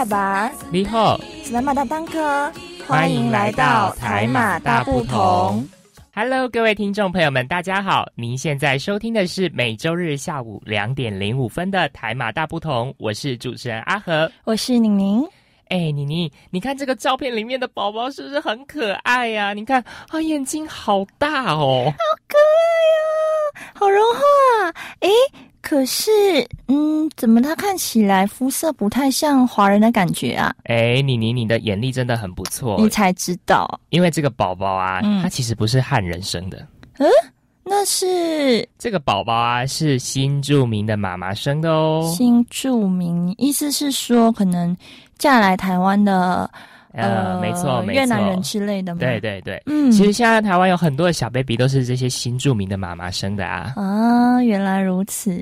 卡巴，你好，南马大当科，欢迎来到台马大不同。Hello，各位听众朋友们，大家好！您现在收听的是每周日下午两点零五分的台马大不同，我是主持人阿和，我是宁宁。哎，妮妮，你看这个照片里面的宝宝是不是很可爱呀？你看，啊，眼睛好大哦，好可爱哦，好融化。哎，可是，嗯，怎么他看起来肤色不太像华人的感觉啊？哎，妮妮，你的眼力真的很不错。你才知道，因为这个宝宝啊，他其实不是汉人生的。嗯，那是这个宝宝啊，是新著名的妈妈生的哦。新著名，意思是说可能。嫁来台湾的，呃，没错，越南人之类的，对对对，嗯，其实现在台湾有很多的小 baby 都是这些新著名的妈妈生的啊。啊，原来如此。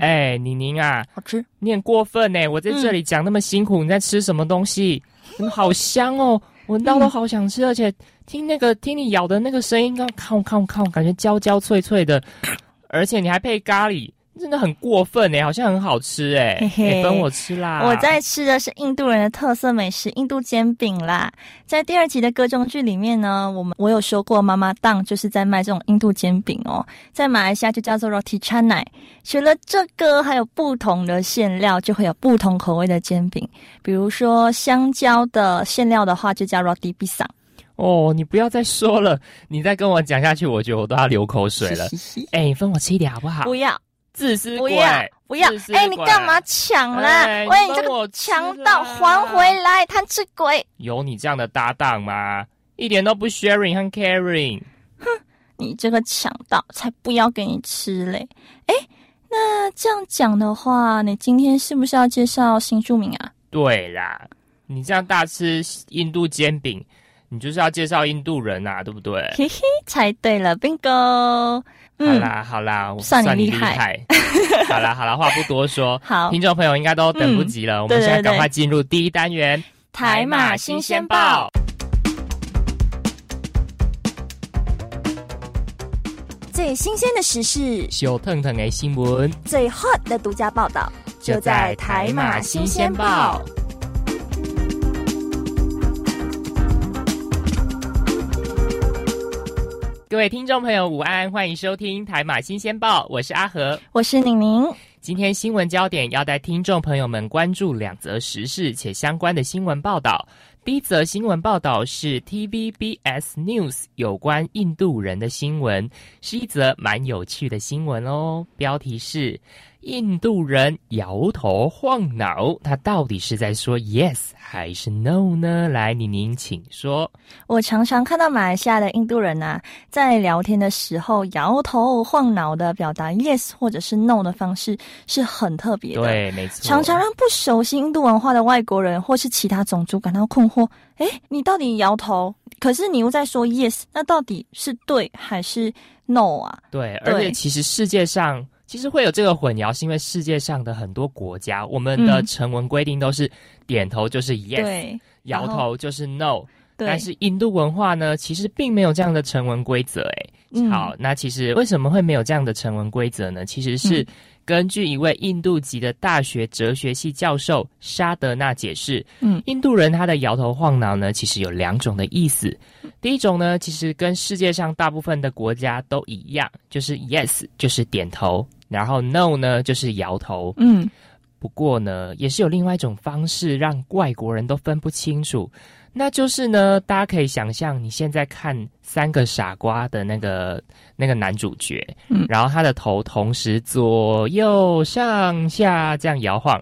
哎，宁宁啊，好吃，你很过分呢！我在这里讲那么辛苦，你在吃什么东西？好香哦，闻到都好想吃，而且听那个听你咬的那个声音，刚靠靠靠，感觉焦焦脆脆的，而且你还配咖喱。真的很过分哎，好像很好吃哎，分我吃啦！我在吃的是印度人的特色美食——印度煎饼啦。在第二集的歌中剧里面呢，我们我有说过，妈妈档就是在卖这种印度煎饼哦，在马来西亚就叫做 Roti Canai。除了这个，还有不同的馅料，就会有不同口味的煎饼。比如说香蕉的馅料的话，就叫 Roti Pisang。哦，你不要再说了，你再跟我讲下去，我觉得我都要流口水了。哎，分我吃一点好不好？不要。自私鬼！不要不要！哎，你干嘛抢啦？喂，你这个强盗，还回来，贪吃鬼！有你这样的搭档吗？一点都不 sharing 和 caring。哼，你这个强盗，才不要给你吃嘞！哎，那这样讲的话，你今天是不是要介绍新著名啊？对啦，你这样大吃印度煎饼，你就是要介绍印度人啊，对不对？嘿嘿，猜对了，bingo！好啦好啦，算你厉害。好啦好啦，话不多说，好，听众朋友应该都等不及了，我们现在赶快进入第一单元《台马新鲜报》，最新鲜的时事，小腾腾的新闻，最 hot 的独家报道，就在《台马新鲜报》。各位听众朋友，午安，欢迎收听台马新鲜报，我是阿和，我是宁宁。今天新闻焦点要带听众朋友们关注两则时事且相关的新闻报道。第一则新闻报道是 TVBS News 有关印度人的新闻，是一则蛮有趣的新闻哦。标题是。印度人摇头晃脑，他到底是在说 yes 还是 no 呢？来，宁宁，请说。我常常看到马来西亚的印度人呐，在聊天的时候摇头晃脑的表达 yes 或者是 no 的方式是很特别的。对，没错。常常让不熟悉印度文化的外国人或是其他种族感到困惑。哎，你到底摇头，可是你又在说 yes，那到底是对还是 no 啊？对，而且其实世界上。其实会有这个混淆，是因为世界上的很多国家，我们的成文规定都是点头就是 yes，摇头就是 no。但是印度文化呢，其实并没有这样的成文规则。哎，好，那其实为什么会没有这样的成文规则呢？其实是根据一位印度籍的大学哲学系教授沙德纳解释，嗯，印度人他的摇头晃脑呢，其实有两种的意思。第一种呢，其实跟世界上大部分的国家都一样，就是 yes 就是点头。然后 no 呢，就是摇头。嗯，不过呢，也是有另外一种方式让外国人都分不清楚，那就是呢，大家可以想象，你现在看三个傻瓜的那个那个男主角，嗯，然后他的头同时左右上下这样摇晃，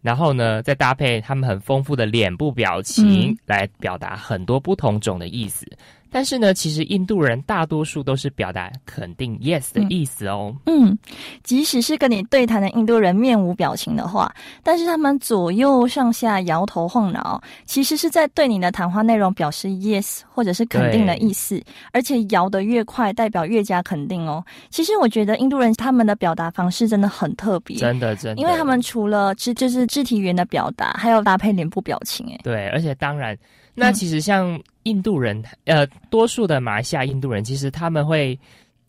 然后呢，再搭配他们很丰富的脸部表情，来表达很多不同种的意思。但是呢，其实印度人大多数都是表达肯定 yes 的意思哦。嗯，即使是跟你对谈的印度人面无表情的话，但是他们左右上下摇头晃脑，其实是在对你的谈话内容表示 yes 或者是肯定的意思。而且摇得越快，代表越加肯定哦。其实我觉得印度人他们的表达方式真的很特别，真的真的，因为他们除了肢就是肢体语言的表达，还有搭配脸部表情。哎，对，而且当然。那其实像印度人，呃，多数的马来西亚印度人，其实他们会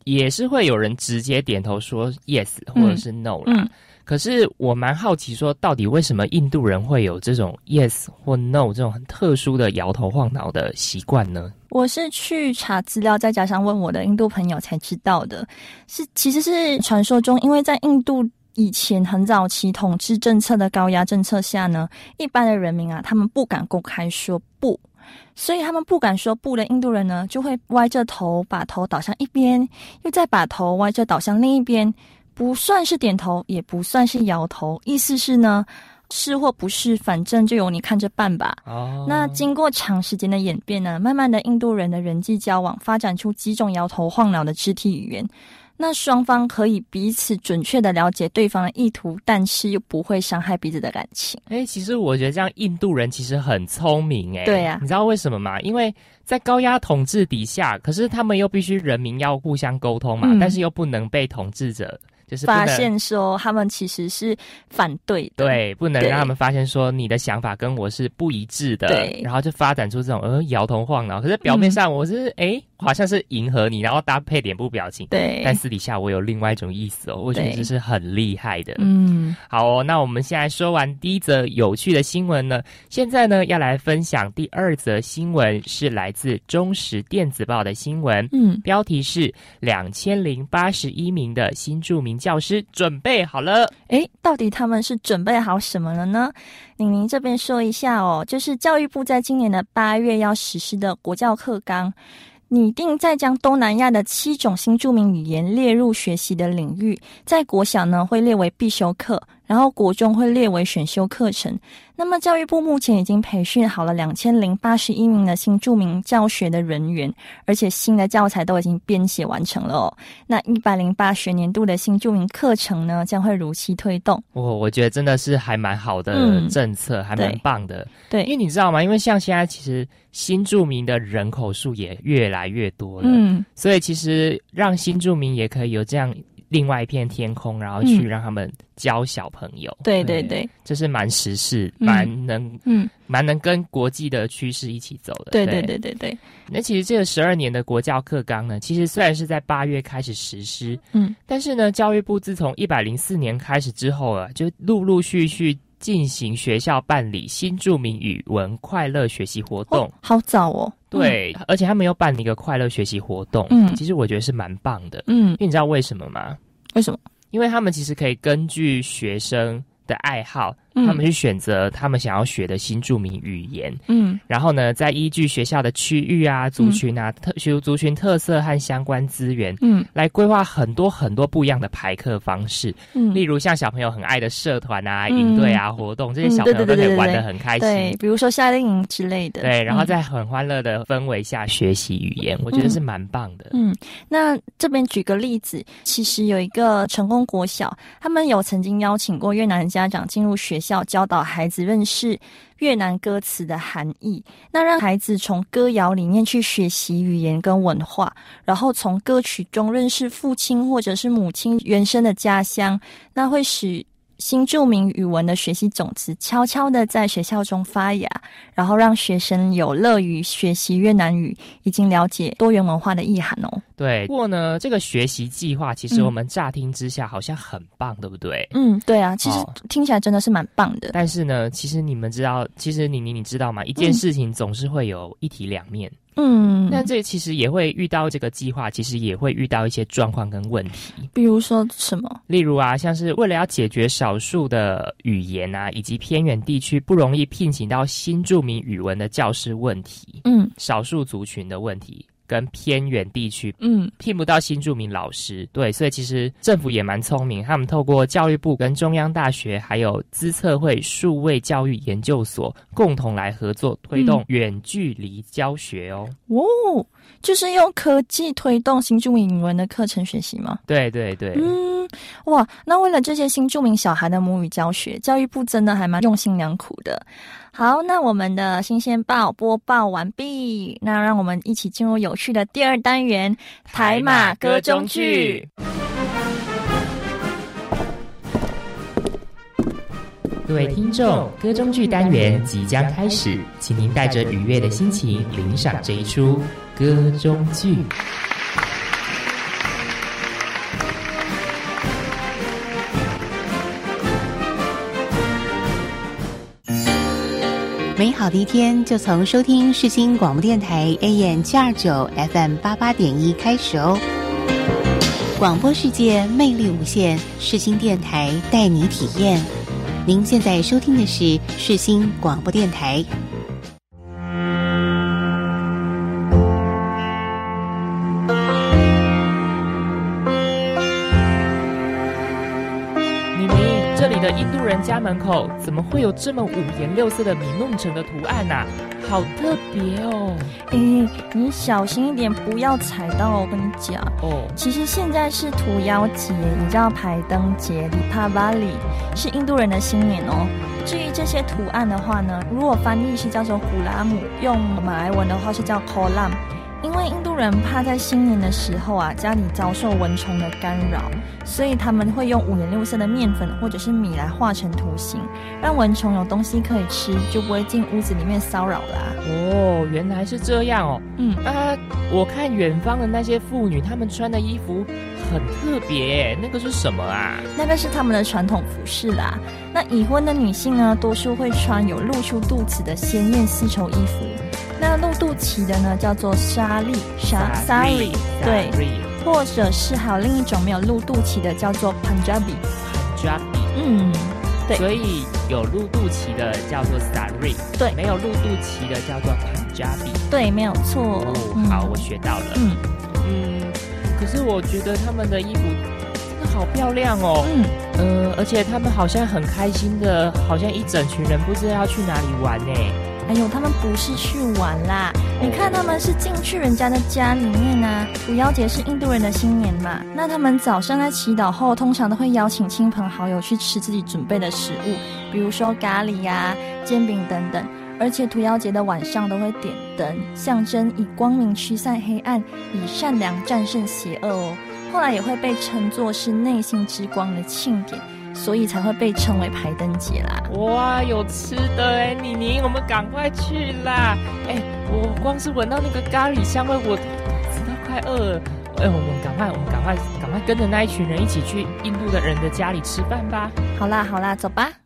也是会有人直接点头说 yes 或者是 no 啦。可是我蛮好奇，说到底为什么印度人会有这种 yes 或 no 这种很特殊的摇头晃脑的习惯呢？我是去查资料，再加上问我的印度朋友才知道的。是其实是传说中，因为在印度以前很早期统治政策的高压政策下呢，一般的人民啊，他们不敢公开说不，所以他们不敢说不的印度人呢，就会歪着头，把头倒向一边，又再把头歪着倒向另一边。不算是点头，也不算是摇头，意思是呢，是或不是，反正就由你看着办吧。那经过长时间的演变呢，慢慢的印度人的人际交往发展出几种摇头晃脑的肢体语言，那双方可以彼此准确的了解对方的意图，但是又不会伤害彼此的感情。哎，其实我觉得这样印度人其实很聪明，哎，对呀，你知道为什么吗？因为在高压统治底下，可是他们又必须人民要互相沟通嘛，但是又不能被统治者。就是发现说他们其实是反对的，对，不能让他们发现说你的想法跟我是不一致的，对，然后就发展出这种呃摇头晃脑，可是表面上我是哎。好像是迎合你，然后搭配脸部表情。对，但私底下我有另外一种意思哦，我觉得这是很厉害的。嗯，好哦，那我们现在说完第一则有趣的新闻呢，现在呢要来分享第二则新闻，是来自中时电子报的新闻。嗯，标题是两千零八十一名的新著名教师准备好了。诶，到底他们是准备好什么了呢？宁宁这边说一下哦，就是教育部在今年的八月要实施的国教课纲。拟定再将东南亚的七种新著名语言列入学习的领域，在国小呢会列为必修课。然后国中会列为选修课程。那么教育部目前已经培训好了两千零八十一名的新著名教学的人员，而且新的教材都已经编写完成了哦。那一百零八学年度的新著名课程呢，将会如期推动。我我觉得真的是还蛮好的政策，还蛮棒的。对，因为你知道吗？因为像现在其实新著名的人口数也越来越多了，嗯，所以其实让新著名也可以有这样。另外一片天空，然后去让他们教小朋友。对对对，这是蛮时事，蛮能，嗯，蛮能跟国际的趋势一起走的。对对对对对。那其实这个十二年的国教课纲呢，其实虽然是在八月开始实施，嗯，但是呢，教育部自从一百零四年开始之后啊，就陆陆续续进行学校办理新著名语文快乐学习活动。好早哦。对，而且他们又办了一个快乐学习活动，嗯，其实我觉得是蛮棒的，嗯，因为你知道为什么吗？为什么？因为他们其实可以根据学生的爱好。他们去选择他们想要学的新著名语言，嗯，然后呢，再依据学校的区域啊、族群啊、特学族群特色和相关资源，嗯，来规划很多很多不一样的排课方式。嗯，例如像小朋友很爱的社团啊、营队啊活动，这些小朋友都可以玩的很开心。对，比如说夏令营之类的。对，然后在很欢乐的氛围下学习语言，我觉得是蛮棒的。嗯，那这边举个例子，其实有一个成功国小，他们有曾经邀请过越南的家长进入学。教教导孩子认识越南歌词的含义，那让孩子从歌谣里面去学习语言跟文化，然后从歌曲中认识父亲或者是母亲原生的家乡，那会使。新著名语文的学习种子悄悄的在学校中发芽，然后让学生有乐于学习越南语，已经了解多元文化的意涵哦。对，不过呢，这个学习计划其实我们乍听之下好像很棒，对不对？嗯，对啊，其实听起来真的是蛮棒的。但是呢，其实你们知道，其实你你你知道吗？一件事情总是会有一体两面。嗯，那这其实也会遇到这个计划，其实也会遇到一些状况跟问题。比如说什么？例如啊，像是为了要解决少数的语言啊，以及偏远地区不容易聘请到新著名语文的教师问题，嗯，少数族群的问题。跟偏远地区，嗯，聘不到新著名老师，对，所以其实政府也蛮聪明，他们透过教育部跟中央大学还有资策会数位教育研究所共同来合作，推动远距离教学哦。哦，就是用科技推动新著名语文的课程学习吗？对对对，嗯，哇，那为了这些新著名小孩的母语教学，教育部真的还蛮用心良苦的。好，那我们的新鲜报播报完毕，那让我们一起进入有趣的第二单元——台马歌中剧。各位听众，歌中剧单元即将开始，请您带着愉悦的心情领赏这一出歌中剧。美好的一天就从收听世新广播电台 AM 七二九 FM 八八点一开始哦。广播世界魅力无限，世新电台带你体验。您现在收听的是世新广播电台。印度人家门口怎么会有这么五颜六色的米弄成的图案呐？好特别哦！哎，你小心一点，不要踩到。我跟你讲哦，其实现在是屠妖节，也叫排灯节 d i p a v a l i 是印度人的新年哦。至于这些图案的话呢，如果翻译是叫做古拉姆，用马来文的话是叫 kolam。因为印度人怕在新年的时候啊，家里遭受蚊虫的干扰，所以他们会用五颜六色的面粉或者是米来画成图形，让蚊虫有东西可以吃，就不会进屋子里面骚扰啦。哦，原来是这样哦。嗯啊，我看远方的那些妇女，她们穿的衣服很特别，那个是什么啊？那个是他们的传统服饰啦。那已婚的女性呢，多数会穿有露出肚子的鲜艳丝绸衣服。那露肚脐的呢，叫做纱丽，纱 sari，对，或者是还有另一种没有露肚脐的，叫做 Punjabi，Punjabi，嗯，对，所以有露肚脐的叫做 sari，对，没有露肚脐的叫做 Punjabi，对，没有错。哦好，我学到了。嗯。嗯，可是我觉得他们的衣服真的好漂亮哦。嗯。呃，而且他们好像很开心的，好像一整群人不知道要去哪里玩呢。哎呦，他们不是去玩啦！你看，他们是进去人家的家里面啊。五幺节是印度人的新年嘛，那他们早上在祈祷后，通常都会邀请亲朋好友去吃自己准备的食物，比如说咖喱呀、煎饼等等。而且，屠妖节的晚上都会点灯，象征以光明驱散黑暗，以善良战胜邪恶哦。后来也会被称作是内心之光的庆典。所以才会被称为排灯节啦！哇，有吃的哎，妮妮，我们赶快去啦！哎，我光是闻到那个咖喱香味，我知道快饿了。哎，我们赶快，我们赶快，赶快跟着那一群人一起去印度的人的家里吃饭吧！好啦，好啦，走吧。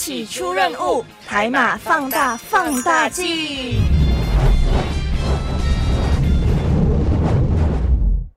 起出任务，海马放大放大镜。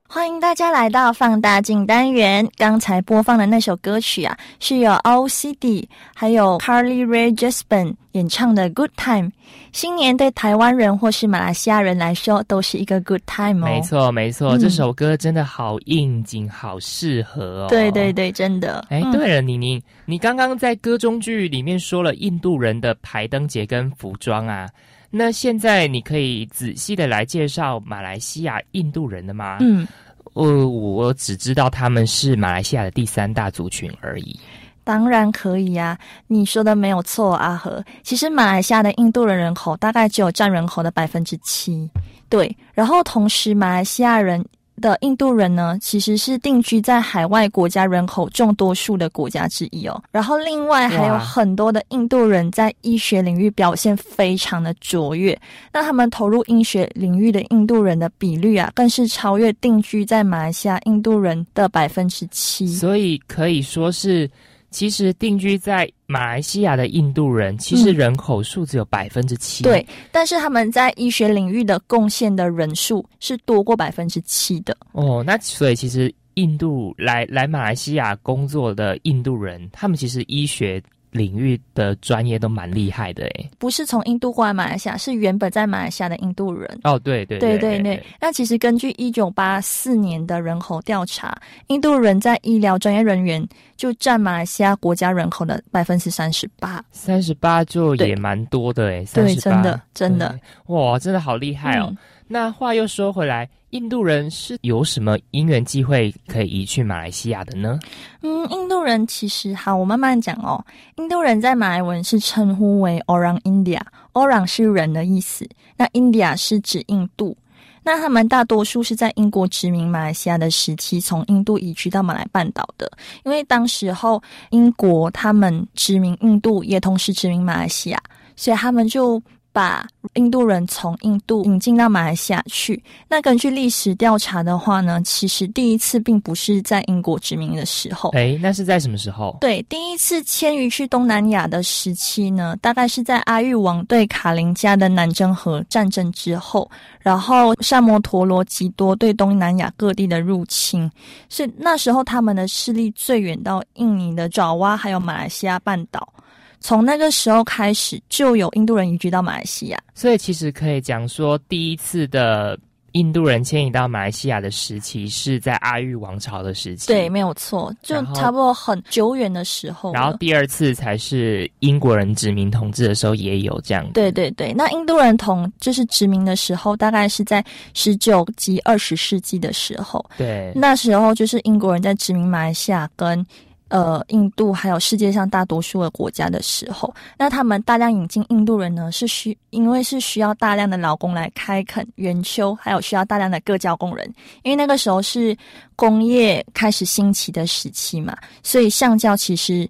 欢迎大家来到放大镜单元。刚才播放的那首歌曲啊，是由 O.C.D 还有 Carly Rae Jepsen 演唱的《Good Time》。新年对台湾人或是马来西亚人来说，都是一个 Good Time 哦。没错，没错，这首歌真的好应景，好适合哦。对对对，真的。哎，对了，妮妮，你刚刚在歌中剧里面说了印度人的排灯节跟服装啊，那现在你可以仔细的来介绍马来西亚印度人的吗？嗯，我我只知道他们是马来西亚的第三大族群而已。当然可以呀，你说的没有错，阿和。其实马来西亚的印度人人口大概只有占人口的百分之七，对。然后同时，马来西亚人的印度人呢，其实是定居在海外国家人口众多数的国家之一哦。然后另外还有很多的印度人在医学领域表现非常的卓越，那他们投入医学领域的印度人的比率啊，更是超越定居在马来西亚印度人的百分之七。所以可以说是。其实定居在马来西亚的印度人，其实人口数只有百分之七。对，但是他们在医学领域的贡献的人数是多过百分之七的。哦，那所以其实印度来来马来西亚工作的印度人，他们其实医学。领域的专业都蛮厉害的诶，不是从印度过来马来西亚，是原本在马来西亚的印度人。哦，对对对对对。那其实根据一九八四年的人口调查，印度人在医疗专业人员就占马来西亚国家人口的百分之三十八。三十八就也蛮多的诶，对，真的真的，哇，真的好厉害哦。那话又说回来。印度人是有什么因缘机会可以移去马来西亚的呢？嗯，印度人其实好，我慢慢讲哦。印度人在马来文是称呼为 Orang India，Orang 是人的意思，那 India 是指印度。那他们大多数是在英国殖民马来西亚的时期，从印度移居到马来半岛的。因为当时候英国他们殖民印度，也同时殖民马来西亚，所以他们就。把印度人从印度引进到马来西亚去。那根据历史调查的话呢，其实第一次并不是在英国殖民的时候。哎，那是在什么时候？对，第一次迁移去东南亚的时期呢，大概是在阿育王对卡林加的南征和战争之后，然后萨摩陀罗吉多对东南亚各地的入侵，是那时候他们的势力最远到印尼的爪哇，还有马来西亚半岛。从那个时候开始，就有印度人移居到马来西亚。所以其实可以讲说，第一次的印度人迁移到马来西亚的时期是在阿育王朝的时期。对，没有错，就差不多很久远的时候。然后第二次才是英国人殖民统治的时候也有这样。对对对，那印度人统就是殖民的时候，大概是在十九及二十世纪的时候。对，那时候就是英国人在殖民马来西亚跟。呃，印度还有世界上大多数的国家的时候，那他们大量引进印度人呢，是需因为是需要大量的劳工来开垦园丘，还有需要大量的各教工人，因为那个时候是工业开始兴起的时期嘛，所以橡胶其实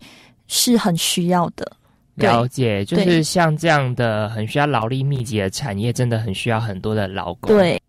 是很需要的。了解，就是像这样的很需要劳力密集的产业，真的很需要很多的劳工。对。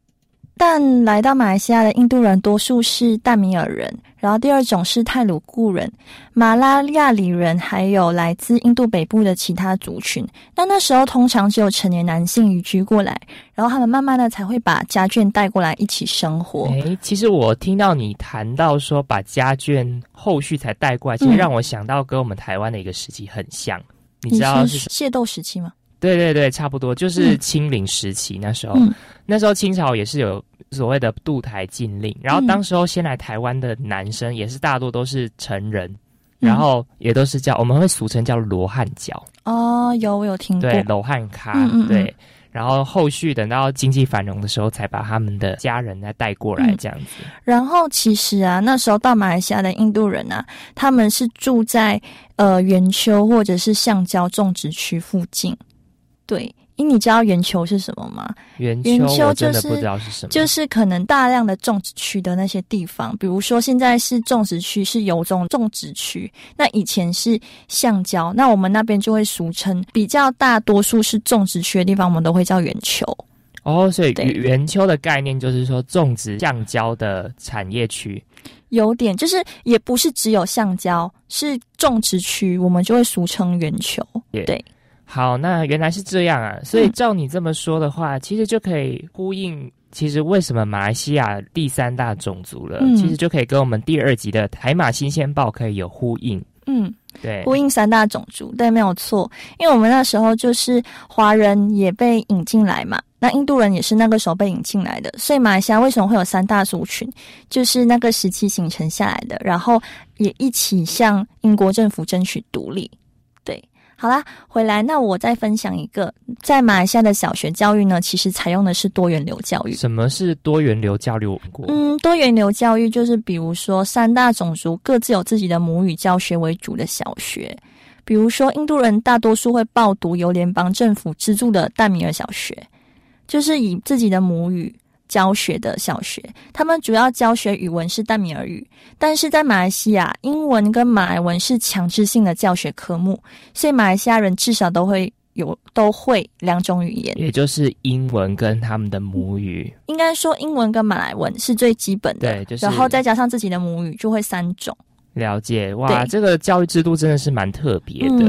但来到马来西亚的印度人多数是淡米尔人，然后第二种是泰鲁固人、马拉亚里人，还有来自印度北部的其他族群。那那时候通常只有成年男性移居过来，然后他们慢慢的才会把家眷带过来一起生活。诶，其实我听到你谈到说把家眷后续才带过来，其实让我想到跟我们台湾的一个时期很像。你知道是械斗时期吗？对对对，差不多就是清领时期那时候，那时候清朝也是有所谓的渡台禁令，然后当时候先来台湾的男生也是大多都是成人，然后也都是叫我们会俗称叫罗汉脚。哦，有我有听过，对罗汉咖，对，然后后续等到经济繁荣的时候，才把他们的家人再带过来这样子。然后其实啊，那时候到马来西亚的印度人啊，他们是住在呃圆丘或者是橡胶种植区附近。对，因你知道圆球是什么吗？圆球就是不知道是什么，就是可能大量的种植区的那些地方，比如说现在是种植区，是油种种植区，那以前是橡胶，那我们那边就会俗称比较大多数是种植区的地方，我们都会叫圆球。哦，所以圆丘的概念就是说种植橡胶的产业区。有点，就是也不是只有橡胶，是种植区，我们就会俗称圆球。对，好，那原来是这样啊。所以照你这么说的话，其实就可以呼应，其实为什么马来西亚第三大种族了，其实就可以跟我们第二集的台马新鲜报可以有呼应。嗯，对，呼应三大种族，对，没有错。因为我们那时候就是华人也被引进来嘛。那印度人也是那个时候被引进来的，所以马来西亚为什么会有三大族群，就是那个时期形成下来的，然后也一起向英国政府争取独立。对，好啦，回来，那我再分享一个，在马来西亚的小学教育呢，其实采用的是多元流教育。什么是多元流教育？嗯，多元流教育就是比如说三大种族各自有自己的母语教学为主的小学，比如说印度人大多数会报读由联邦政府资助的淡米尔小学。就是以自己的母语教学的小学，他们主要教学语文是淡米尔语，但是在马来西亚，英文跟马来文是强制性的教学科目，所以马来西亚人至少都会有都会两种语言，也就是英文跟他们的母语。应该说，英文跟马来文是最基本的，对，然后再加上自己的母语，就会三种。了解哇，这个教育制度真的是蛮特别的，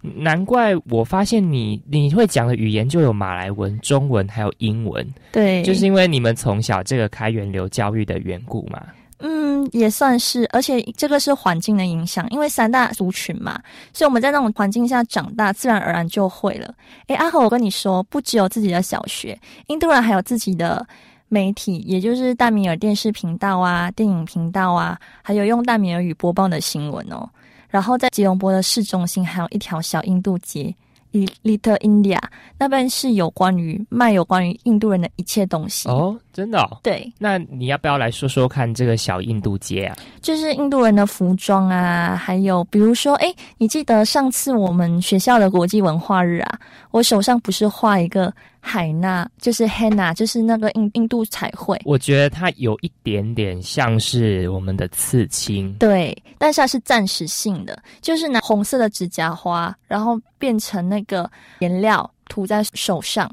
难怪我发现你你会讲的语言就有马来文、中文还有英文，对，就是因为你们从小这个开源流教育的缘故嘛。嗯，也算是，而且这个是环境的影响，因为三大族群嘛，所以我们在那种环境下长大，自然而然就会了。诶，阿和，我跟你说，不只有自己的小学，印度人还有自己的。媒体，也就是大米尔电视频道啊、电影频道啊，还有用大米尔语播报的新闻哦。然后在吉隆坡的市中心，还有一条小印度街。Little India 那边是有关于卖有关于印度人的一切东西哦，真的？对，那你要不要来说说看这个小印度街啊？就是印度人的服装啊，还有比如说，哎，你记得上次我们学校的国际文化日啊，我手上不是画一个海娜，就是 henna，就是那个印印度彩绘。我觉得它有一点点像是我们的刺青，对，但是它是暂时性的，就是拿红色的指甲花，然后变成那。个颜料涂在手上，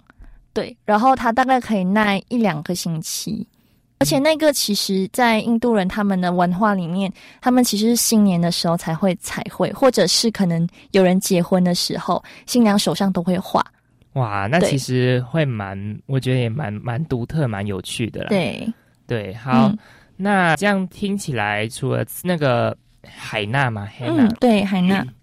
对，然后它大概可以耐一两个星期，而且那个其实，在印度人他们的文化里面，他们其实是新年的时候才会彩绘，或者是可能有人结婚的时候，新娘手上都会画。哇，那其实会蛮，我觉得也蛮蛮独特、蛮有趣的啦。对对，好，那这样听起来，除了那个海娜嘛，海娜，对，海娜。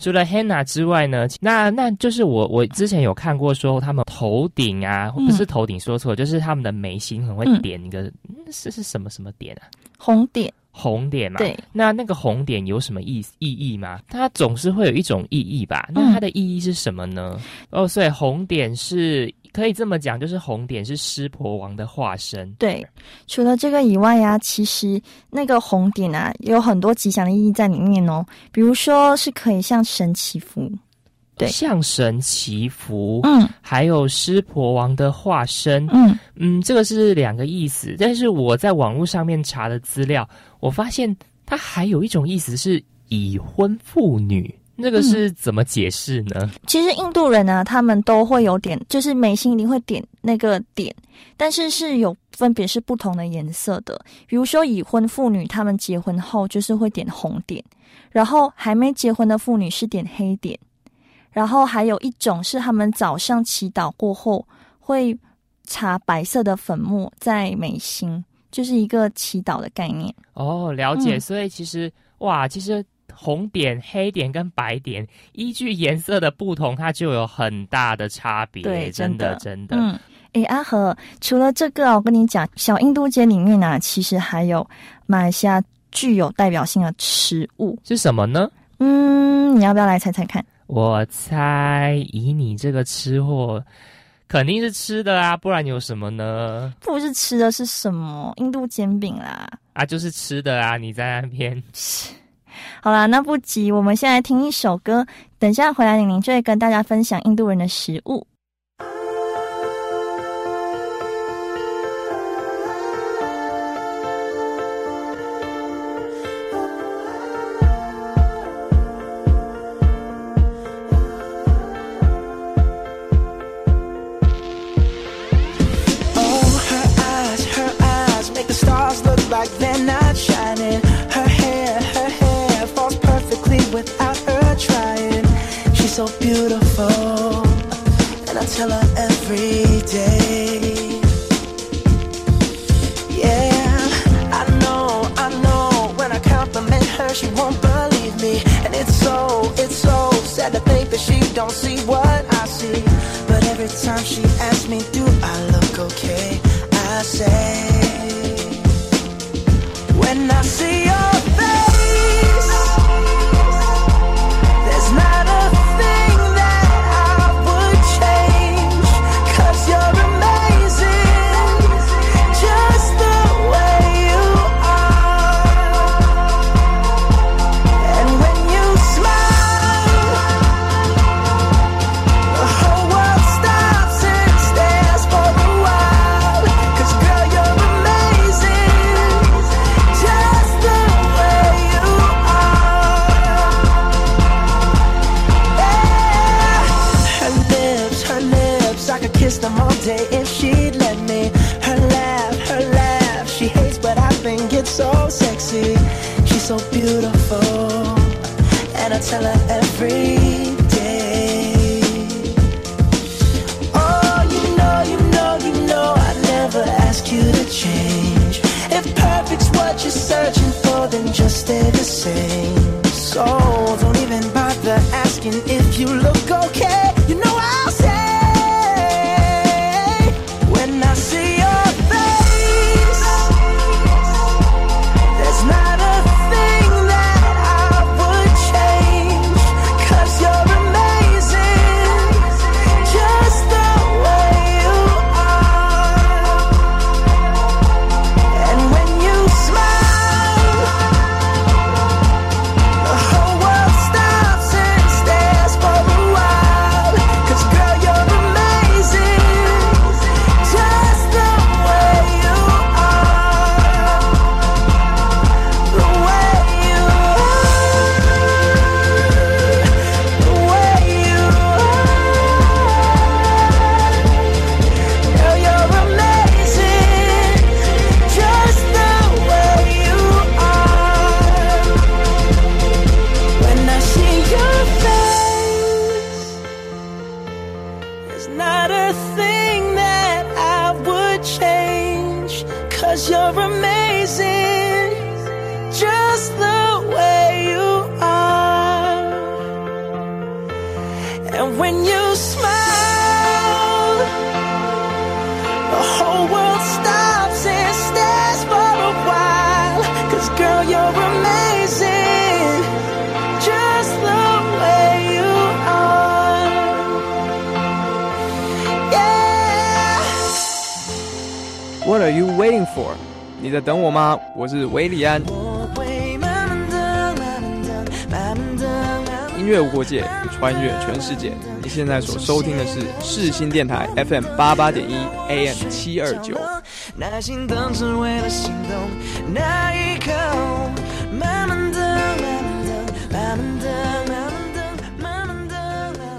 除了 Hannah 之外呢，那那就是我我之前有看过说他们头顶啊，不是头顶说错，就是他们的眉心很会点一个是是什么什么点啊？红点，红点嘛。对，那那个红点有什么意意义吗？它总是会有一种意义吧？那它的意义是什么呢？哦，所以红点是。可以这么讲，就是红点是湿婆王的化身。对，除了这个以外呀，其实那个红点啊，有很多吉祥的意义在里面哦。比如说是可以向神祈福，对，向神祈福。嗯，还有湿婆王的化身。嗯嗯，这个是两个意思。但是我在网络上面查的资料，我发现它还有一种意思是已婚妇女。那个是怎么解释呢？其实印度人呢，他们都会有点，就是眉心一定会点那个点，但是是有分别是不同的颜色的。比如说已婚妇女，他们结婚后就是会点红点，然后还没结婚的妇女是点黑点，然后还有一种是他们早上祈祷过后会擦白色的粉末在眉心，就是一个祈祷的概念。哦，了解。所以其实哇，其实。红点、黑点跟白点，依据颜色的不同，它就有很大的差别。对，真的，真的。嗯，哎，阿和，除了这个，我跟你讲，小印度街里面呢，其实还有马来西亚具有代表性的食物是什么呢？嗯，你要不要来猜猜看？我猜，以你这个吃货，肯定是吃的啊，不然有什么呢？不是吃的是什么？印度煎饼啦。啊，就是吃的啊，你在那边。好啦，那不急，我们先来听一首歌。等下回来，玲玲就会跟大家分享印度人的食物。Sad to think that she don't see what I see. But every time she asks me, do I look okay? I say, when I see 维里安，音乐无国界，穿越全世界。你现在所收听的是世新电台 FM 八八点一 AM 七二九。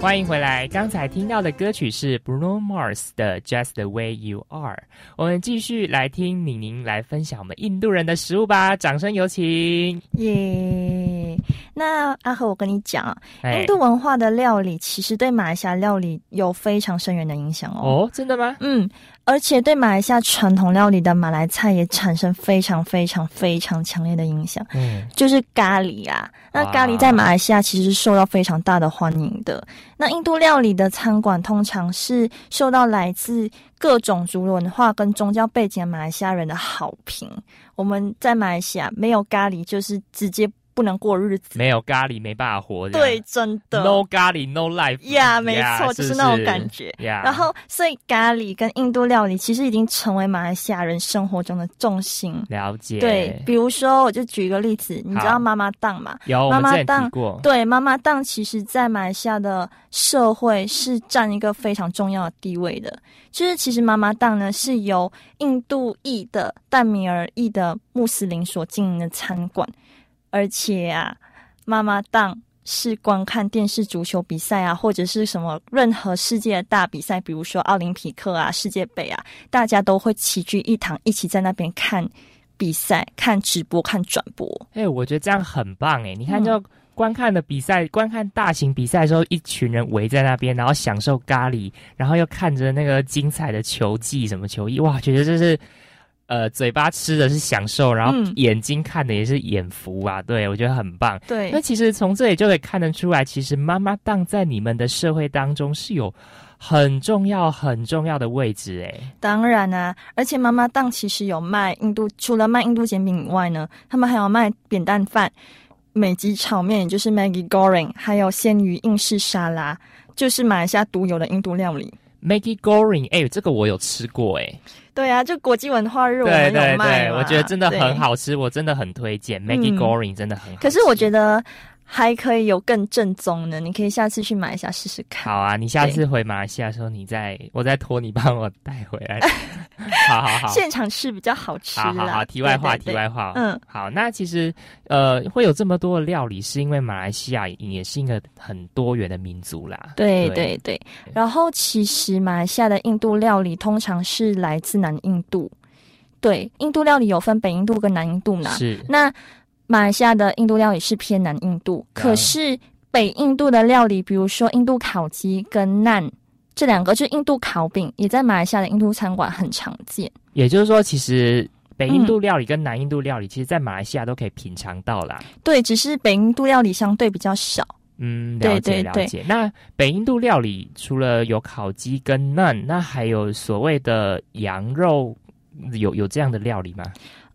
欢迎回来！刚才听到的歌曲是 Bruno Mars 的《Just the Way You Are》。我们继续来听宁宁来分享我们印度人的食物吧，掌声有请！耶那阿和，我跟你讲，啊印度文化的料理其实对马来西亚料理有非常深远的影响哦。哦，真的吗？嗯，而且对马来西亚传统料理的马来菜也产生非常非常非常强烈的影响，嗯，就是咖喱啊。那咖喱在马来西亚其实是受到非常大的欢迎的。那印度料理的餐馆通常是受到来自各种族文化跟宗教背景的马来西亚人的好评。我们在马来西亚没有咖喱，就是直接不能过日子。没有咖喱没办法活。对，真的。，No 咖喱 No life。呀没错 Yeah，就是那种感觉呀，然后，所以咖喱跟印度料理其实已经成为马来西亚人生活中的重心。了解。对，比如说，我就举一个例子，你知道好妈妈档吗？有妈妈档。对，妈妈档其实在马来西亚的社会是占一个非常重要的地位的。就是其实妈妈档呢是由印度裔的淡米尔裔的穆斯林所经营的餐馆，而且啊，妈妈档是观看电视足球比赛啊，或者是什么任何世界的大比赛，比如说奥林匹克啊、世界杯啊，大家都会齐聚一堂，一起在那边看比赛、看直播、看转播。哎、我觉得这样很棒哎！你看，就观看的比赛，观看大型比赛的时候，一群人围在那边，然后享受咖喱，然后又看着那个精彩的球技，什么球艺，哇，觉得这是呃嘴巴吃的是享受，然后眼睛看的也是眼福啊。对我觉得很棒。对，那其实从这里就可以看得出来，其实妈妈档在你们的社会当中是有很重要很重要的位置。哎，当然啊，而且妈妈档其实有卖印度，除了卖印度煎饼以外呢，他们还有卖扁担饭、美极炒面，也就是 Maggie Goreng，还有鲜鱼印式沙拉。就是马来西亚独有的印度料理，Maggie Goreng，哎，这个我有吃过，哎，对啊，就国际文化日我们有卖，我觉得真的很好吃，我真的很推荐 Maggie Goreng，真的很好。可是我觉得。还可以有更正宗的，你可以下次去马来西亚试试看。好啊，你下次回马来西亚的时候，你再我再托你帮我带回来。好好好，现场吃比较好吃。好好好，题外话，题外话。嗯，好，那其实呃，会有这么多的料理，是因为马来西亚也是一个很多元的民族啦。对对对。然后其实马来西亚的印度料理通常是来自南印度。对，印度料理有分北印度跟南印度嘛。是。那马来西亚的印度料理是偏南印度，可是北印度的料理，比如说印度烤鸡跟难这两个，就是印度烤饼，也在马来西亚的印度餐馆很常见。也就是说，其实北印度料理跟南印度料理，其实在马来西亚都可以品尝到啦。对，只是北印度料理相对比较少。嗯，了解了解。那北印度料理除了有烤鸡跟嫩，那还有所谓的羊肉，有有这样的料理吗？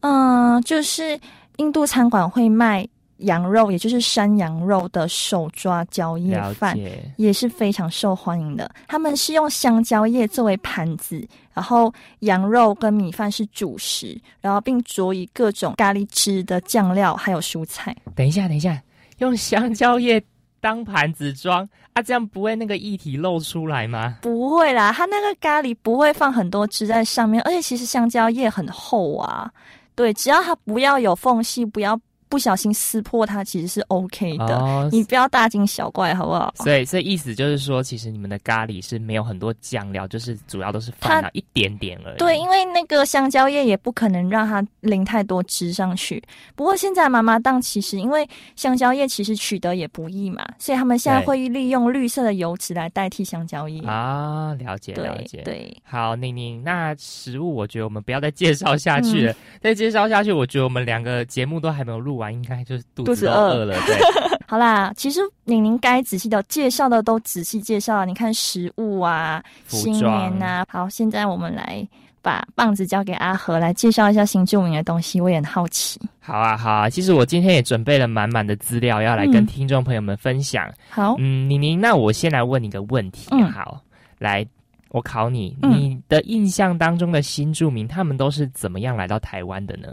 嗯，就是。印度餐馆会卖羊肉，也就是山羊肉的手抓蕉叶饭，也是非常受欢迎的。他们是用香蕉叶作为盘子，然后羊肉跟米饭是主食，然后并佐以各种咖喱汁的酱料，还有蔬菜。等一下，等一下，用香蕉叶当盘子装啊，这样不会那个液体漏出来吗？不会啦，它那个咖喱不会放很多汁在上面，而且其实香蕉叶很厚啊。对，只要它不要有缝隙，不要。不小心撕破它其实是 OK 的，你不要大惊小怪，好不好？所以，所以意思就是说，其实你们的咖喱是没有很多酱料，就是主要都是放了一点点而已。对，因为那个香蕉叶也不可能让它淋太多汁上去。不过现在妈妈档其实因为香蕉叶其实取得也不易嘛，所以他们现在会利用绿色的油脂来代替香蕉叶啊。了解，了解。对，好，宁宁，那食物我觉得我们不要再介绍下去了，再介绍下去，我觉得我们两个节目都还没有录。完应该就是肚子饿了，对。好啦，其实宁宁该仔细的介绍的都仔细介绍了。你看食物啊，新年啊。好，现在我们来把棒子交给阿和来介绍一下新著名的东西。我也很好奇。好啊，好啊。其实我今天也准备了满满的资料要来跟听众朋友们分享。好，嗯，宁宁，那我先来问你个问题。好，来，我考你，你的印象当中的新著名，他们都是怎么样来到台湾的呢？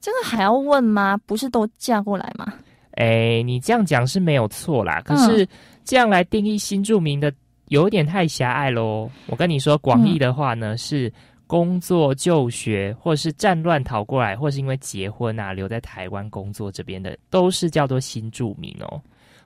这个还要问吗？不是都嫁过来吗？哎，你这样讲是没有错啦。可是这样来定义新住民的，有点太狭隘喽。我跟你说，广义的话呢，是工作、就学，或是战乱逃过来，或是因为结婚啊留在台湾工作这边的，都是叫做新住民哦。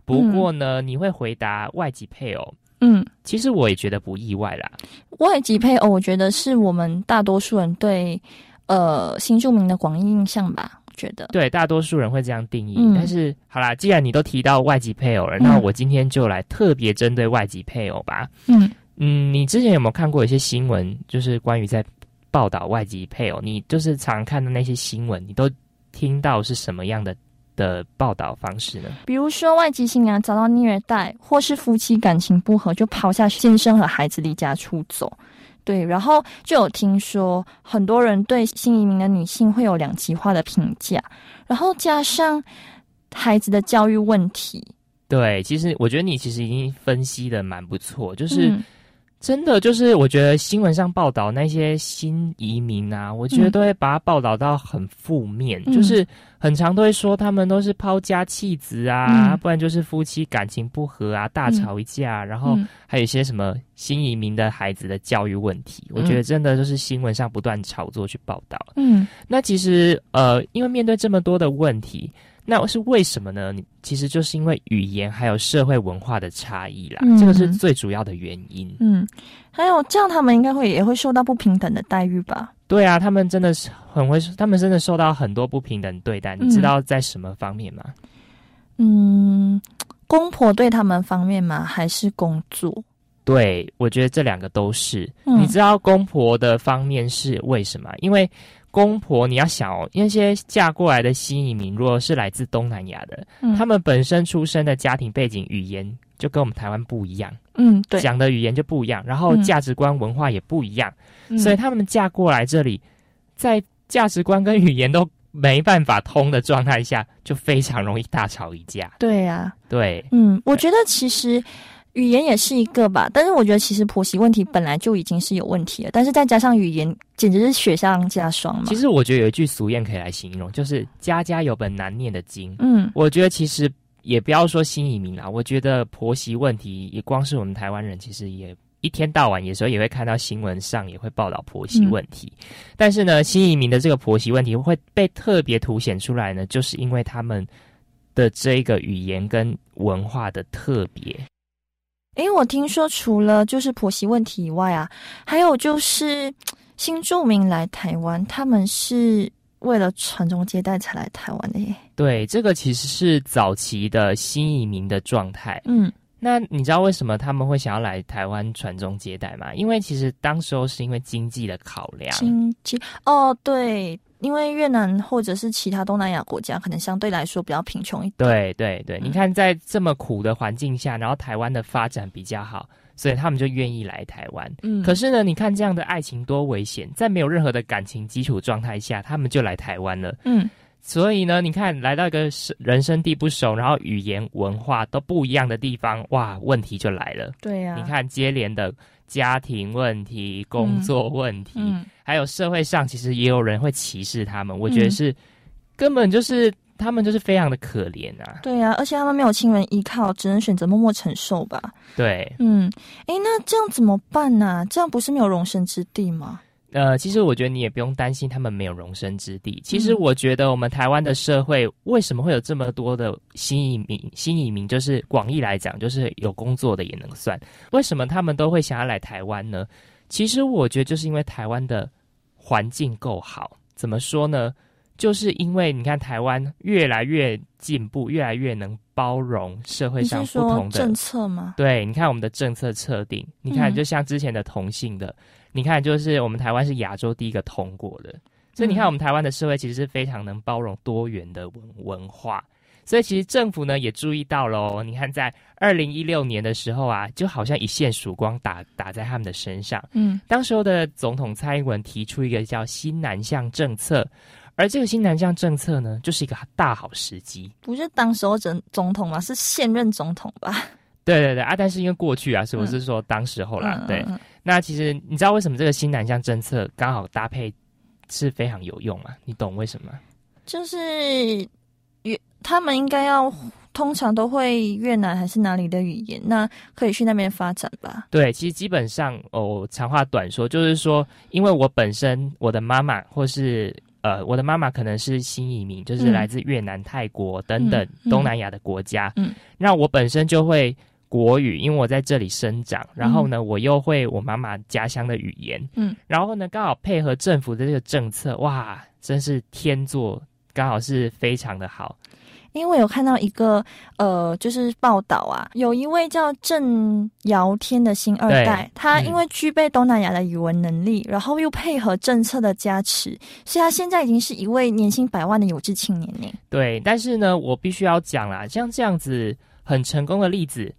不过呢，你会回答外籍配偶？嗯，其实我也觉得不意外啦。外籍配偶，我觉得是我们大多数人对。呃，新住民的广义印象吧，我觉得对大多数人会这样定义。但是好啦，既然你都提到外籍配偶了，那我今天就来特别针对外籍配偶吧。嗯嗯，你之前有没有看过一些新闻，就是关于在报道外籍配偶？你就是常看的那些新闻，你都听到是什么样的的报道方式呢？比如说外籍新娘遭到虐待，或是夫妻感情不和就抛下先生和孩子离家出走。对，然后就有听说很多人对新移民的女性会有两极化的评价，然后加上孩子的教育问题。对，其实我觉得你其实已经分析的蛮不错，就是真的就是我觉得新闻上报道那些新移民啊，我觉得都会把它报道到很负面，就是。很常都会说他们都是抛家弃子啊，不然就是夫妻感情不和啊，大吵一架，然后还有一些什么新移民的孩子的教育问题，我觉得真的就是新闻上不断炒作去报道。嗯，那其实呃，因为面对这么多的问题，那是为什么呢？你其实就是因为语言还有社会文化的差异啦，这个是最主要的原因。嗯，还有这样他们应该会也会受到不平等的待遇吧？对啊，他们真的是很会，他们真的受到很多不平等对待。你知道在什么方面吗？嗯，公婆对他们方面吗？还是工作？对，我觉得这两个都是。你知道公婆的方面是为什么？因为公婆你要想哦，那些嫁过来的新移民，如果是来自东南亚的，他们本身出生的家庭背景、语言就跟我们台湾不一样。嗯，对，讲的语言就不一样，然后价值观、文化也不一样，所以他们嫁过来这里，在价值观跟语言都没办法通的状态下，就非常容易大吵一架。对呀，对，嗯，我觉得其实。语言也是一个吧，但是我觉得其实婆媳问题本来就已经是有问题了，但是再加上语言，简直是雪上加霜嘛。其实我觉得有一句俗谚可以来形容，就是“家家有本难念的经”。嗯，我觉得其实也不要说新移民啦，我觉得婆媳问题也光是我们台湾人，其实也一天到晚有时候也会看到新闻上也会报道婆媳问题。但是呢，新移民的这个婆媳问题会被特别凸显出来呢，就是因为他们的这个语言跟文化的特别。诶，我听说除了就是婆媳问题以外啊，还有就是新住民来台湾，他们是为了传宗接代才来台湾的耶。对，这个其实是早期的新移民的状态。嗯，那你知道为什么他们会想要来台湾传宗接代吗？因为其实当时候是因为经济的考量。经济哦，对。因为越南或者是其他东南亚国家，可能相对来说比较贫穷一点。对对对，你看在这么苦的环境下，然后台湾的发展比较好，所以他们就愿意来台湾。嗯，可是呢，你看这样的爱情多危险，在没有任何的感情基础状态下，他们就来台湾了。嗯，所以呢，你看来到一个人生地不熟，然后语言文化都不一样的地方，哇，问题就来了。对呀，你看接连的。家庭问题、工作问题，还有社会上，其实也有人会歧视他们。我觉得是根本就是他们就是非常的可怜啊。对啊，而且他们没有亲人依靠，只能选择默默承受吧。对，嗯，哎，那这样怎么办呢？这样不是没有容身之地吗？呃，其实我觉得你也不用担心他们没有容身之地。其实我觉得我们台湾的社会为什么会有这么多的新移民？新移民就是广义来讲，就是有工作的也能算。为什么他们都会想要来台湾呢？其实我觉得就是因为台湾的环境够好。怎么说呢？就是因为你看台湾越来越进步，越来越能包容社会上不同的政策吗？对，你看我们的政策测定，你看就像之前的同性的。你看，就是我们台湾是亚洲第一个通过的，所以你看，我们台湾的社会其实是非常能包容多元的文文化。所以其实政府呢也注意到喽。你看，在二零一六年的时候啊，就好像一线曙光打打在他们的身上。嗯，当时候的总统蔡英文提出一个叫新南向政策，而这个新南向政策呢，就是一个大好时机。不是当时候总总统吗？是现任总统吧？对对对啊！但是因为过去啊，是我是说当时候啦。对，那其实你知道为什么这个新南向政策刚好搭配是非常有用吗？你懂为什么？就是越他们应该要通常都会越南还是哪里的语言，那可以去那边发展吧？对，其实基本上哦，长话短说，就是说，因为我本身我的妈妈或是呃我的妈妈可能是新移民，就是来自越南、泰国等等东南亚的国家，嗯，那我本身就会。国语，因为我在这里生长，然后呢，我又会我妈妈家乡的语言，嗯，然后呢，刚好配合政府的这个政策，哇，真是天作，刚好是非常的好。因为我有看到一个呃，就是报道啊，有一位叫郑尧天的新二代，他因为具备东南亚的语文能力，然后又配合政策的加持，所以他现在已经是一位年薪百万的有志青年呢。对，但是呢，我必须要讲啦，像这样子很成功的例子。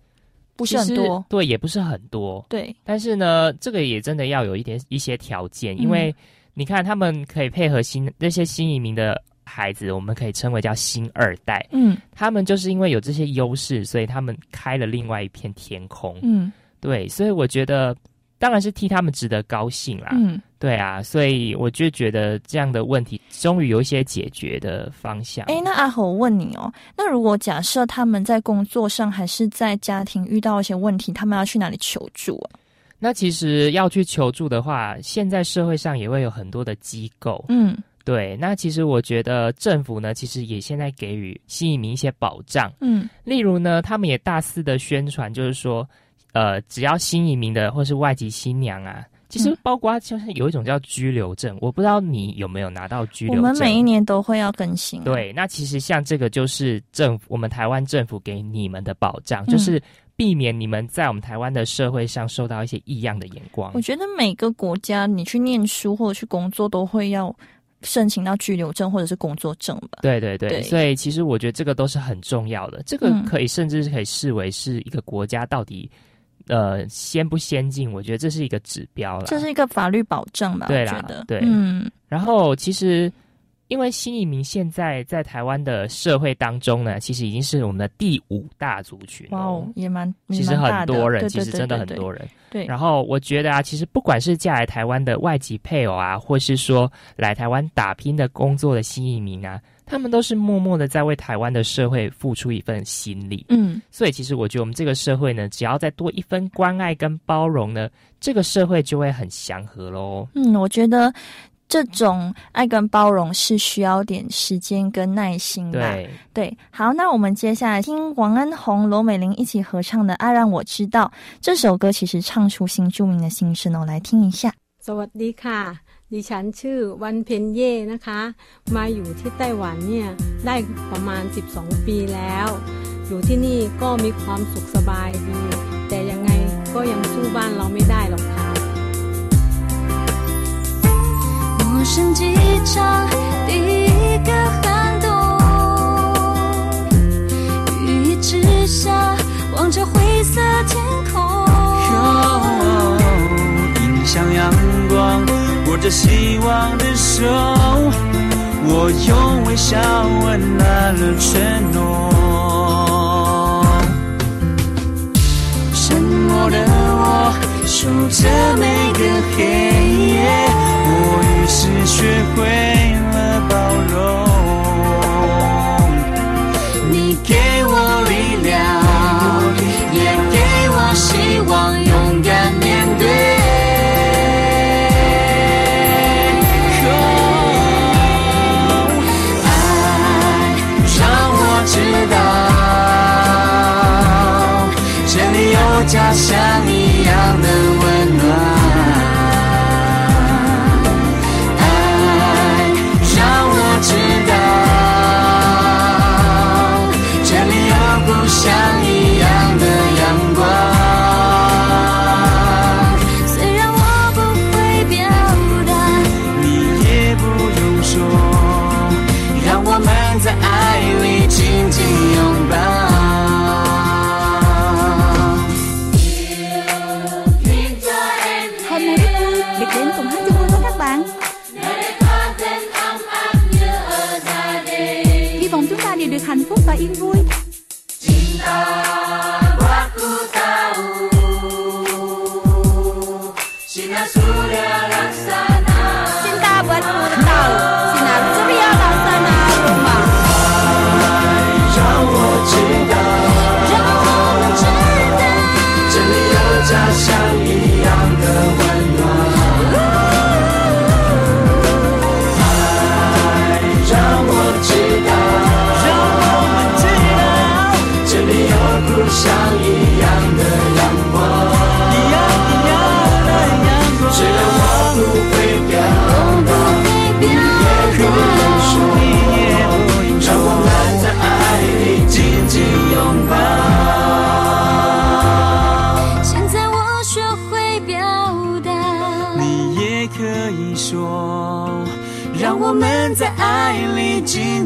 不是很多，对，也不是很多，对。但是呢，这个也真的要有一点一些条件，因为你看，他们可以配合新那些新移民的孩子，我们可以称为叫新二代，嗯，他们就是因为有这些优势，所以他们开了另外一片天空，嗯，对，所以我觉得。当然是替他们值得高兴啦，嗯，对啊，所以我就觉得这样的问题终于有一些解决的方向。哎，那阿和我问你哦，那如果假设他们在工作上还是在家庭遇到一些问题，他们要去哪里求助啊？那其实要去求助的话，现在社会上也会有很多的机构，嗯，对。那其实我觉得政府呢，其实也现在给予新移民一些保障，嗯，例如呢，他们也大肆的宣传，就是说。呃，只要新移民的或是外籍新娘啊，其实包括就是有一种叫居留证，我不知道你有没有拿到居留证。我们每一年都会要更新。对，那其实像这个就是政府，我们台湾政府给你们的保障，就是避免你们在我们台湾的社会上受到一些异样的眼光。我觉得每个国家你去念书或者去工作都会要申请到居留证或者是工作证吧？对对对，所以其实我觉得这个都是很重要的。这个可以甚至是可以视为是一个国家到底呃先不先进，我觉得这是一个指标了。这是一个法律保障吧？对啦，对，嗯。然后其实。因为新移民现在在台湾的社会当中呢，其实已经是我们的第五大族群。哇哦，也蛮其实很多人，其实真的很多人。对。然后我觉得啊，其实不管是嫁来台湾的外籍配偶啊，或是说来台湾打拼的工作的新移民啊，他们都是默默的在为台湾的社会付出一份心力。嗯。所以其实我觉得我们这个社会呢，只要再多一分关爱跟包容呢，这个社会就会很祥和喽。嗯，我觉得。这种爱跟包容是需要点时间跟耐心的。对对，好，那我们接下来听王安红、罗美玲一起合唱的《爱让我知道》这首歌，其实唱出新着名的心声哦，来听一下。สวัสดีค่ะ ดิฉันชื่อวันเพ็ญเย่นะคะ มาอยู่ที่ไต้หวันเนี่ยได้ประมาณ12ปีแล้ว อยู่ที่นี่ก็มีความสุขสบายดี แต่ยังไงก็ยังสู้บ้านเราไม่ได้หรอกค่ะ 升机场，第一个寒冬，雨一直下，望着灰色天空。迎向阳光，握着希望的手，我用微笑温暖了承诺。沉默的我，守着每个黑夜。是学会了包容，你给我力量，也给我希望，勇敢面对。爱让我知道，这里有家乡一样的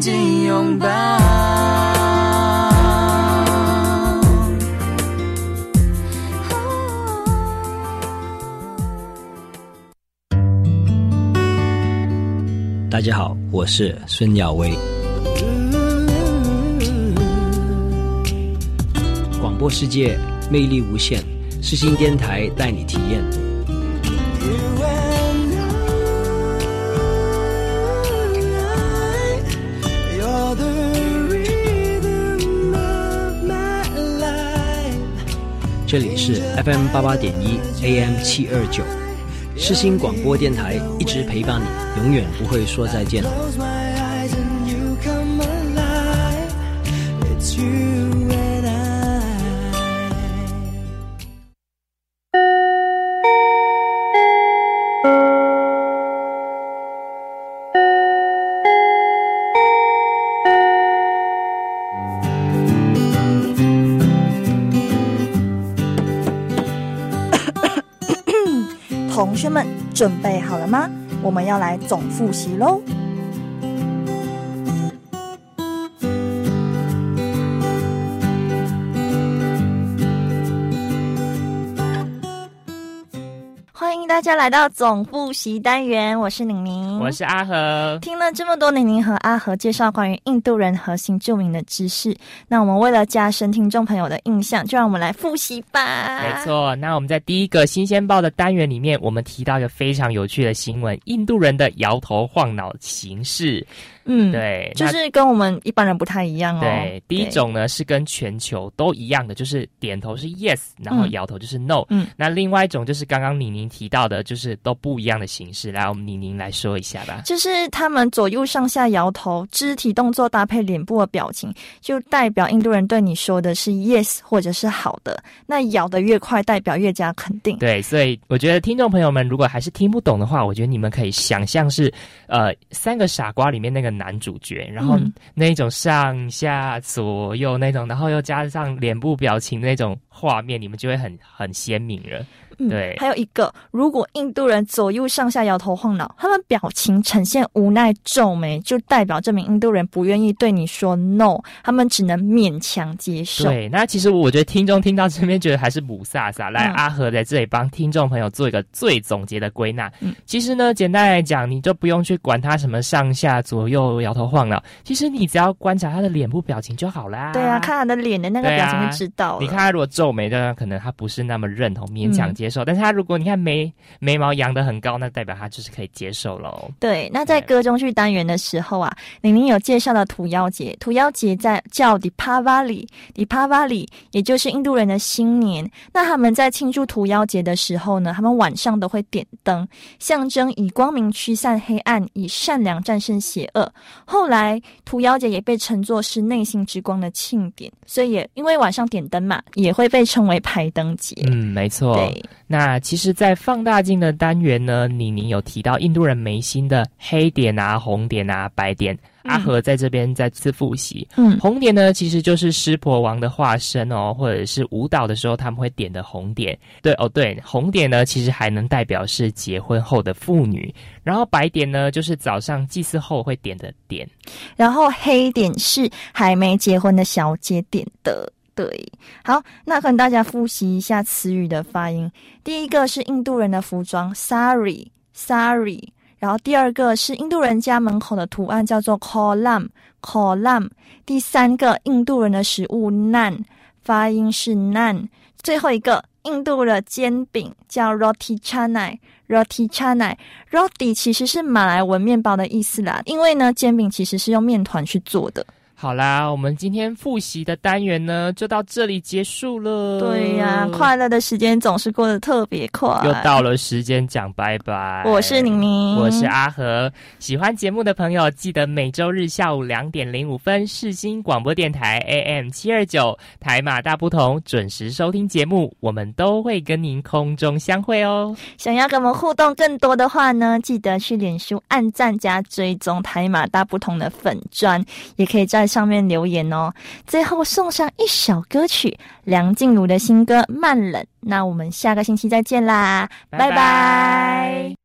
紧拥抱大家好，我是孙耀威。广播世界魅力无限，世新电台带你体验。这里是 FM 八八点一 AM 七二九。世新广播电台一直陪伴你，永远不会说再见。同学们准备好了吗？我们要来总复习喽。大家来到总复习单元，我是宁宁，我是阿和。听了这么多宁宁和阿和介绍关于印度人核心著名的知识，那我们为了加深听众朋友的印象，就让我们来复习吧。没错，那我们在第一个新鲜报的单元里面，我们提到一个非常有趣的新闻：印度人的摇头晃脑形式。嗯，对，就是跟我们一般人不太一样哦。对，第一种呢是跟全球都一样的，就是点头是 yes，然后摇头就是 no。嗯，那另外一种就是刚刚李宁提到的，就是都不一样的形式。来，我们宁宁来说一下吧。就是他们左右上下摇头，肢体动作搭配脸部的表情，就代表印度人对你说的是 yes 或者是好的。那摇的越快，代表越加肯定。对，所以我觉得听众朋友们如果还是听不懂的话，我觉得你们可以想象是呃三个傻瓜里面那个。男主角，然后那种上下左右那种，然后又加上脸部表情那种画面，你们就会很很鲜明了。对，还有一个，如果印度人左右上下摇头晃脑，他们表情呈现无奈皱眉，就代表这名印度人不愿意对你说 no，他们只能勉强接受。对，那其实我觉得听众听到这边觉得还是不飒飒。来，阿和在这里帮听众朋友做一个最总结的归纳。嗯，其实呢，简单来讲，你就不用去管他什么上下左右摇头晃脑，其实你只要观察他的脸部表情就好啦。对啊，看他的脸的那个表情就知道。你看他如果皱眉的，可能他不是那么认同，勉强接。但是他如果你看眉眉毛扬得很高，那代表他就是可以接受喽。对，那在歌中剧单元的时候啊，玲玲有介绍了土妖节，土妖节在叫 Dipavali，Dipavali 也就是印度人的新年。那他们在庆祝土妖节的时候呢，他们晚上都会点灯，象征以光明驱散黑暗，以善良战胜邪恶。后来土妖节也被称作是内心之光的庆典，所以也因为晚上点灯嘛，也会被称为排灯节。嗯，没错。对。那其实，在放大镜的单元呢，李宁有提到印度人眉心的黑点啊、红点啊、白点。阿和在这边再次复习。嗯，红点呢，其实就是湿婆王的化身哦，或者是舞蹈的时候他们会点的红点。对哦，对，红点呢，其实还能代表是结婚后的妇女。然后白点呢，就是早上祭祀后会点的点。然后黑点是还没结婚的小姐点的。对，好，那跟大家复习一下词语的发音。第一个是印度人的服装，sari，sari。然后第二个是印度人家门口的图案，叫做 kolam，kolam。第三个印度人的食物，nan，发音是 nan。最后一个印度的煎饼叫 roti canai，roti canai，roti 其实是马来文面包的意思啦，因为呢煎饼其实是用面团去做的。好啦，我们今天复习的单元呢，就到这里结束了。对呀，快乐的时间总是过得特别快。又到了时间讲拜拜。我是宁宁，我是阿和。喜欢节目的朋友，记得每周日下午两点零五分，世新广播电台 AM 七二九台马大不同，准时收听节目，我们都会跟您空中相会哦。想要跟我们互动更多的话呢，记得去脸书按赞加追踪台马大不同的粉砖，也可以在。上面留言哦，最后送上一首歌曲，梁静茹的新歌《慢冷》。那我们下个星期再见啦，拜拜。说